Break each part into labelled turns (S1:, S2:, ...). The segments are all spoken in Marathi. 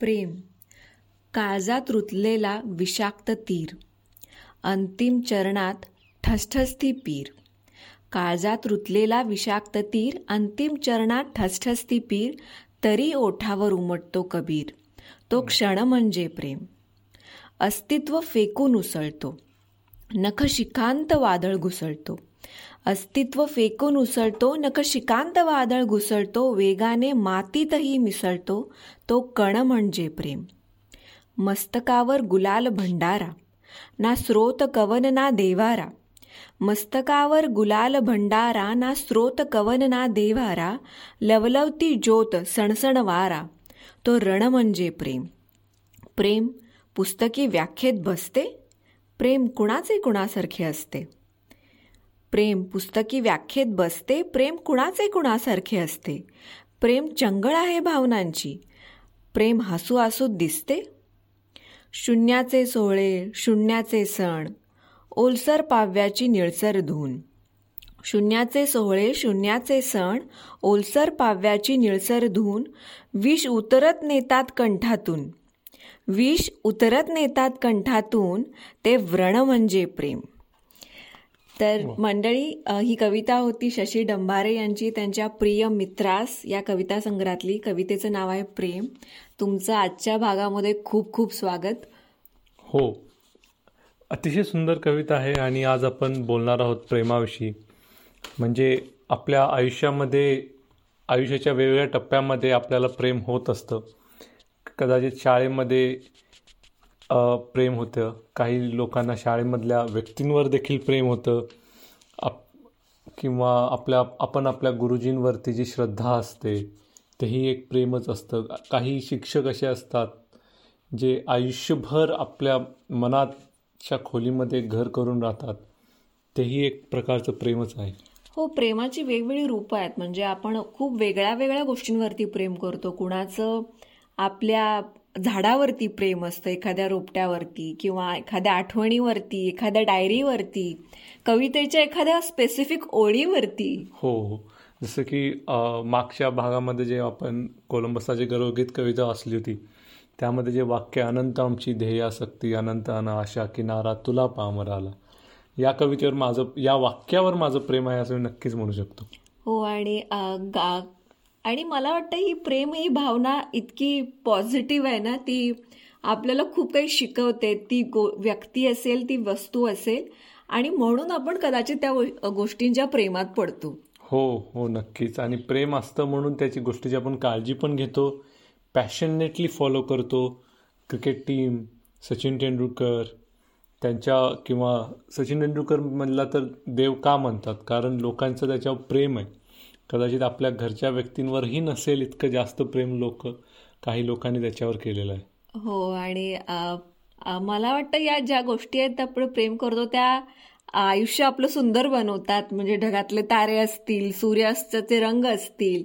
S1: प्रेम. काळजात रुतलेला विषाक्त तीर. अंतिम चरणात ठसठसती पीर. काळजात रुतलेला विषाक्त तीर अंतिम चरणात ठसठसती पीर तरी ओठावर उमटतो कबीर. तो क्षण म्हणजे प्रेम. अस्तित्व फेकून उसळतो. नखशिकांत वादळ घुसळतो. अस्तित्व फेकून उसळतो नकशिकांत वादळ घुसळतो वेगाने मातीतही मिसळतो तो कण म्हणजे प्रेम. मस्तकावर गुलाल भंडारा ना स्रोत कवन ना देवारा. मस्तकावर गुलाल भंडारा ना स्रोत कवन ना देवारा. लवलवती ज्योत सणसण वारा तो रण म्हणजे प्रेम. प्रेम पुस्तकी व्याख्येत बसते प्रेम कुणाचे कुणासारखे असते? प्रेम पुस्तकी व्याख्येत बसते प्रेम कुणाचे कुणासारखे असते? प्रेम चंगळ आहे भावनांची. प्रेम हसू हसूत दिसते. शून्याचे सोहळे शून्याचे सण ओलसर पाव्याची निळसर धून. शून्याचे सोहळे शून्याचे सण ओलसर पाव्याची निळसर धून विष उतरत नेतात कंठातून. विष उतरत नेतात कंठातून ते व्रण म्हणजे प्रेम. तर मंडळी ही कविता होती शशी डंबारे यांची त्यांच्या प्रिय मित्रास या कविता संग्रहातली. कवितेचं नाव आहे प्रेम. तुमचं आजच्या भागामध्ये खूप खूप स्वागत.
S2: हो. अतिशय सुंदर कविता आहे आणि आज आपण बोलणार आहोत प्रेमाविषयी. म्हणजे आपल्या आयुष्यामध्ये आयुष्याच्या वेगवेगळ्या टप्प्यामध्ये आपल्याला प्रेम होत असतं. कदाचित शाळेमध्ये प्रेम होतं. काही लोकांना शाळेमधल्या व्यक्तींवर देखील प्रेम होतं. आप किंवा आपल्या आपण आपल्या गुरुजींवरती जी श्रद्धा असते तेही एक प्रेमच असतं. काही शिक्षक असे असतात जे आयुष्यभर आपल्या मनाच्या खोलीमध्ये घर करून राहतात. तेही एक प्रकारचं प्रेमच आहे.
S1: हो प्रेमाची वेगवेगळी रूपं आहेत. म्हणजे आपण खूप वेगळ्या वेगळ्या गोष्टींवरती प्रेम करतो. कुणाचं आपल्या झाडावरती प्रेम असतं एखाद्या रोपट्यावरती किंवा एखाद्या आठवणीवरती एखाद्या डायरीवरती कवितेच्या एखाद्या स्पेसिफिक ओळीवरती.
S2: हो हो. जसं की मागच्या भागामध्ये जे आपण कोलंबसाची गरोगीत कविता वाचली होती त्यामध्ये जे वाक्य अनंत आमची ध्येयासक्ती अनंत अन आशा किनारा तुला पामराला. या कवितेवर माझं या वाक्यावर माझं प्रेम आहे असं मी नक्कीच म्हणू शकतो.
S1: हो आणि आणि मला वाटतं ही प्रेम ही भावना इतकी पॉझिटिव्ह आहे ना ती आपल्याला खूप काही शिकवते. ती गो व्यक्ती असेल ती वस्तू असेल. आणि म्हणून आपण कदाचित त्या गोष्टींच्या प्रेमात पडतो.
S2: हो हो नक्कीच. आणि प्रेम असतं म्हणून त्याची गोष्टीची आपण काळजी पण घेतो. पॅशनेटली फॉलो करतो. क्रिकेट टीम सचिन तेंडुलकर त्यांच्या किंवा सचिन तेंडुलकर म्हणला तर देव का म्हणतात? कारण लोकांचं त्याच्यावर प्रेम आहे. कदाचित आपल्या घरच्या व्यक्तींवरही नसेल इतकं जास्त प्रेम लोक काही लोकांनी त्याच्यावर केलेलं आहे.
S1: हो आणि मला वाटतं या ज्या गोष्टी आहेत आपण प्रेम करतो त्या आयुष्य आपलं सुंदर बनवतात. म्हणजे ढगातले तारे असतील सूर्यास्ताचे रंग असतील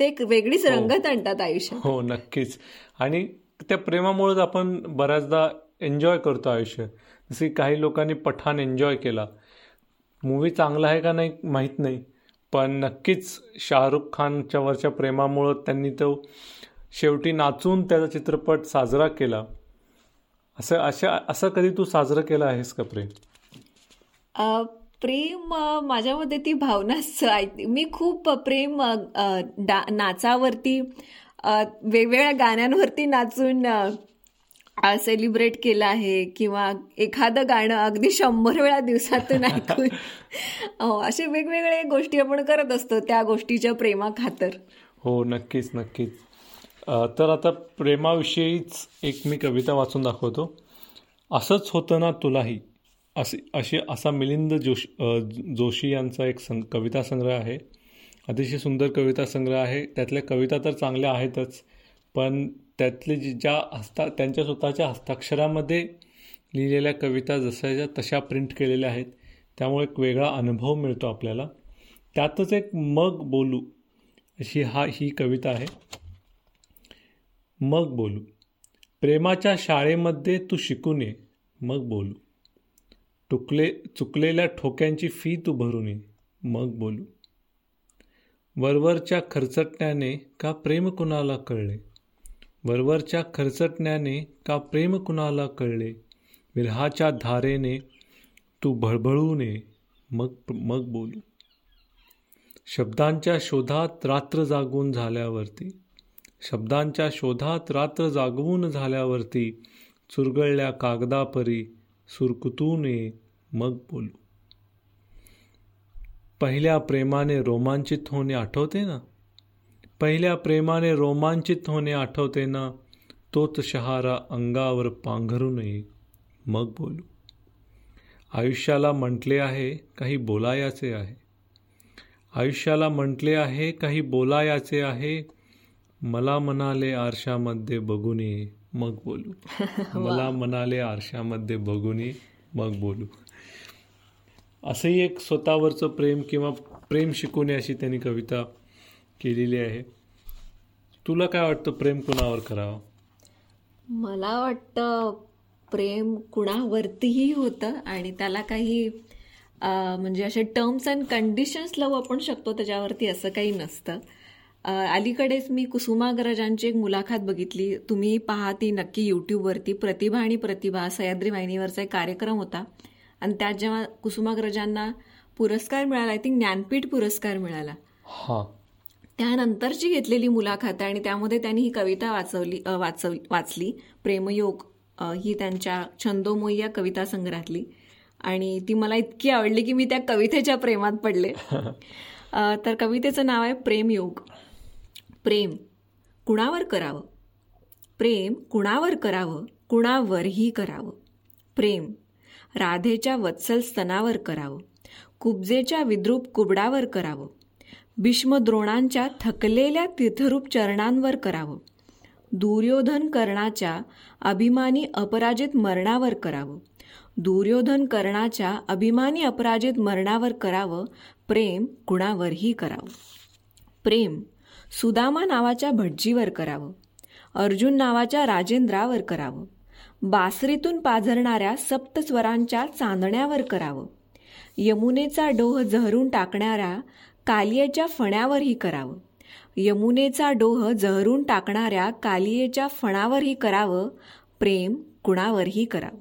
S1: ते एक वेगळीच
S2: हो.
S1: रंगत आणतात आयुष्य
S2: हो नक्कीच. आणि त्या प्रेमामुळेच आपण बऱ्याचदा एन्जॉय करतो आयुष्य. जसे काही लोकांनी पठाण एन्जॉय केला. मूवी चांगला आहे का नाही माहीत नाही. पण नक्कीच शाहरुख खानच्या वरच्या प्रेमामुळं त्यांनी तो शेवटी नाचून त्याचा चित्रपट साजरा केला. असं अशा असं कधी तू साजरं केलं आहेस का प्रेम?
S1: प्रेम माझ्यामध्ये ती भावनाच मी खूप प्रेम नाचावरती वेगवेगळ्या गाण्यांवरती नाचून सेलिब्रेट केलं आहे किंवा एखादं गाणं अगदी शंभर वेळा दिवसातून ऐकून. असे वेगवेगळे गोष्टी आपण करत असतो त्या गोष्टीच्या प्रेमा खातर
S2: हो नक्कीच नक्कीच. तर आता प्रेमाविषयीच एक मी कविता वाचून दाखवतो. असंच होतं ना तुलाही. असे असे असा मिलिंद जोशी जोशी यांचा एक सं कविता संग्रह आहे. अतिशय सुंदर कविता संग्रह आहे. त्यातल्या कविता तर चांगल्या आहेतच. पण त्यातले ज्या हस्ता त्यांच्या स्वतःच्या हस्ताक्षरामध्ये लिहिलेल्या कविता जशाच्या तशा प्रिंट केलेल्या आहेत त्यामुळे एक वेगळा अनुभव मिळतो आपल्याला. त्यातच एक मग बोलू अशी हा ही कविता आहे. मग बोलू. प्रेमाच्या शाळेमध्ये तू शिकून ये मग बोलू. टुकले चुकलेल्या ठोक्यांची फी तू भरून ये मग बोलू. वरवरच्या खर्चटण्याने का प्रेम कुणाला कळले? वरवरच्या खरचटण्याने का प्रेम कुणाला कळले? विरहाच्या धारेने तू भळभळू नये मग मग बोलू. शब्दांच्या शोधात रात्र जागून झाल्यावरती. शब्दांच्या शोधात रात्र जागवून झाल्यावरती चुरगळल्या कागदापरी सुरकुतू नये मग बोलू. पहिल्या प्रेमाने रोमांचित होणे आठवते ना? पहिल्या प्रेमाने रोमांचित होणे आठवते ना तोच शहारा अंगावर पांघरू नये मग बोलू. आयुष्याला म्हटले आहे काही बोलायाचे आहे. आयुष्याला म्हटले आहे काही बोलायाचे आहे. मला म्हणाले आरशामध्ये बघून ये मग बोलू. मला म्हणाले आरशामध्ये बघून ये मग बोलू. असंही एक स्वतःवरचं प्रेम किंवा प्रेम शिकवणे अशी त्यांनी कविता केलेली आहे. तुला काय वाटतं प्रेम कुणावर करावं?
S1: मला वाटतं प्रेम कुणावरतीही होतं आणि त्याला काही म्हणजे असे टर्म्स अँड कंडिशन्स लावू आपण शकतो त्याच्यावरती असं काही नसतं. अलीकडेच मी कुसुमाग्रजांची एक मुलाखत बघितली. तुम्ही पहा ती नक्की यूट्यूबवरती प्रतिभा आणि प्रतिभा सह्याद्री वाहिनीवरचा एक कार्यक्रम होता. आणि त्यात जेव्हा कुसुमाग्रजांना पुरस्कार मिळाला आय थिंक ज्ञानपीठ पुरस्कार मिळाला. त्यानंतरची घेतलेली मुलाखत आणि त्यामध्ये त्यांनी ही कविता वाचवली वाचव वाचली. प्रेमयोग ही त्यांच्या छंदोमोई या कविता संग्रहातली. आणि ती मला इतकी आवडली की मी त्या कवितेच्या प्रेमात पडले. तर कवितेचं नाव आहे प्रेमयोग. प्रेम कुणावर करावं? प्रेम कुणावर करावं? कुणावरही करावं. प्रेम राधेच्या वत्सल स्तनावर करावं. कुब्जेच्या विद्रूप कुबडावर करावं. भीष्मद्रोणांच्या थकलेल्या तीर्थरूप चरणांवर करावं. दुर्योधन कर्णाच्या अभिमानी अपराजित मरणावर करावं. दुर्योधन कर्णाच्या अभिमानी अपराजित मरणावर करावं. प्रेम कुणावरही करावं. प्रेम सुदामा नावाच्या भटजीवर करावं. अर्जुन नावाच्या राजेंद्रावर करावं. बासरीतून पाझरणाऱ्या सप्तस्वरांच्या चांदण्यावर करावं. यमुनेचा डोह जहरून टाकणाऱ्या कालियेच्या फण्यावरही करावं. यमुनेचा डोह जहरून टाकणाऱ्या कालियेच्या फणावरही करावं प्रेम कुणावरही करावं.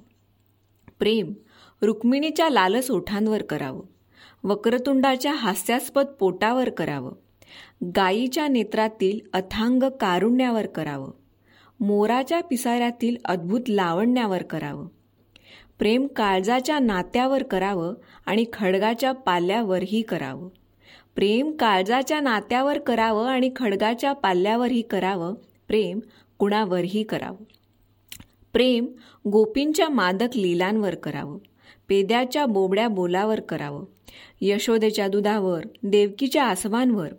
S1: प्रेम रुक्मिणीच्या लालस ओठांवर करावं. वक्रतुंडाच्या हास्यास्पद पोटावर करावं. गायीच्या नेत्रातील अथांग कारुण्यावर करावं. मोराच्या पिसाऱ्यातील अद्भुत लावण्यावर करावं. प्रेम काळजाच्या नात्यावर करावं आणि खडगाच्या पाल्यावरही करावं. प्रेम काळजाच्या नात्यावर करावं आणि खडगाच्या पाल्यावरही करावं प्रेम कुणावरही करावं. प्रेम गोपींच्या मादक लीलांवर करावं पेद्याच्या बोबड्या बोलावर करावं यशोदेच्या दुधावर देवकीच्या आसवांवर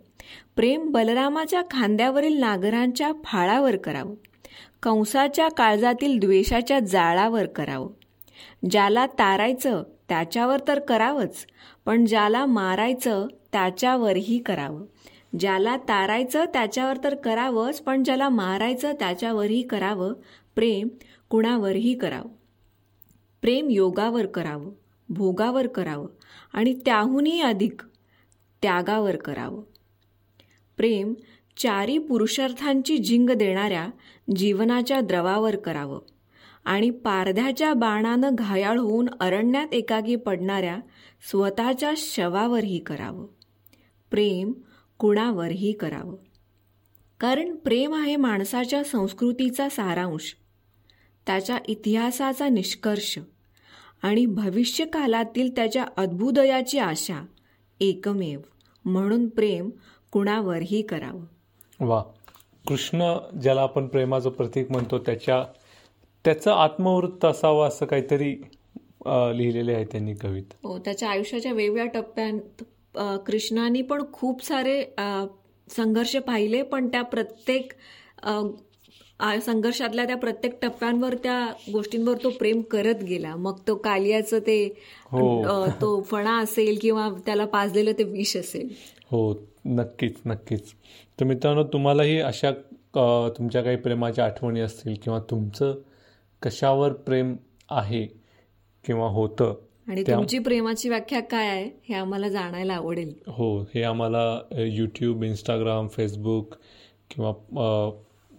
S1: प्रेम बलरामाच्या खांद्यावरील नागरांच्या फाळावर करावं कंसाच्या काळजातील द्वेषाच्या जाळावर करावं. ज्याला तारायचं त्याच्यावर तर करावंच पण ज्याला मारायचं त्याच्यावरही करावं. ज्याला तारायचं त्याच्यावर तर करावंच पण ज्याला मारायचं त्याच्यावरही करावं. प्रेम कुणावरही करावं. प्रेम योगावर करावं भोगावर करावं आणि त्याहूनही अधिक त्यागावर करावं. प्रेम चारी पुरुषार्थांची झिंग देणाऱ्या जीवनाच्या द्रवावर करावं आणि पारध्याच्या बाणानं घायाळ होऊन अरण्यात एकागी पडणाऱ्या स्वतःच्या शवावरही करावं. प्रेम कुणावरही करावं. कारण प्रेम आहे माणसाच्या संस्कृतीचा सारांश त्याच्या इतिहासाचा निष्कर्ष आणि भविष्यकालातील त्याच्या अद्भुदयाची आशा एकमेव. म्हणून प्रेम कुणावरही करावं.
S2: वा. कृष्ण ज्याला आपण प्रेमाचं प्रतीक म्हणतो त्याच्या त्याचं आत्मवृत्त असावं असं काहीतरी लिहिलेले आहे त्यांनी कवित.
S1: हो त्याच्या आयुष्याच्या वेगवेगळ्या टप्प्यात कृष्णाने पण खूप सारे संघर्ष पाहिले पण त्या प्रत्येक संघर्षातल्या त्या प्रत्येक टप्प्यांवर त्या गोष्टींवर तो प्रेम करत गेला. मग तो कालियाचं ते हो. तो फणा असेल किंवा त्याला पाजलेलं ते विष असेल.
S2: हो नक्कीच नक्कीच. तर मित्रांनो तुम्हालाही अशा तुमच्या काही प्रेमाच्या आठवणी असतील किंवा तुमचं कशावर प्रेम आहे किंवा होतं
S1: आणि तुमची प्रेमाची व्याख्या काय आहे हे आम्हाला जाणायला आवडेल.
S2: हो हे आम्हाला यूट्यूब इंस्टाग्राम फेसबुक किंवा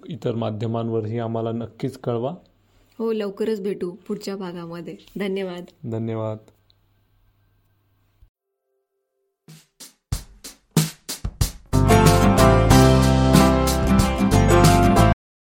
S2: इतर माध्यमांवरही आम्हाला नक्कीच कळवा.
S1: हो लवकरच भेटू पुढच्या भागामध्ये. धन्यवाद.
S2: धन्यवाद.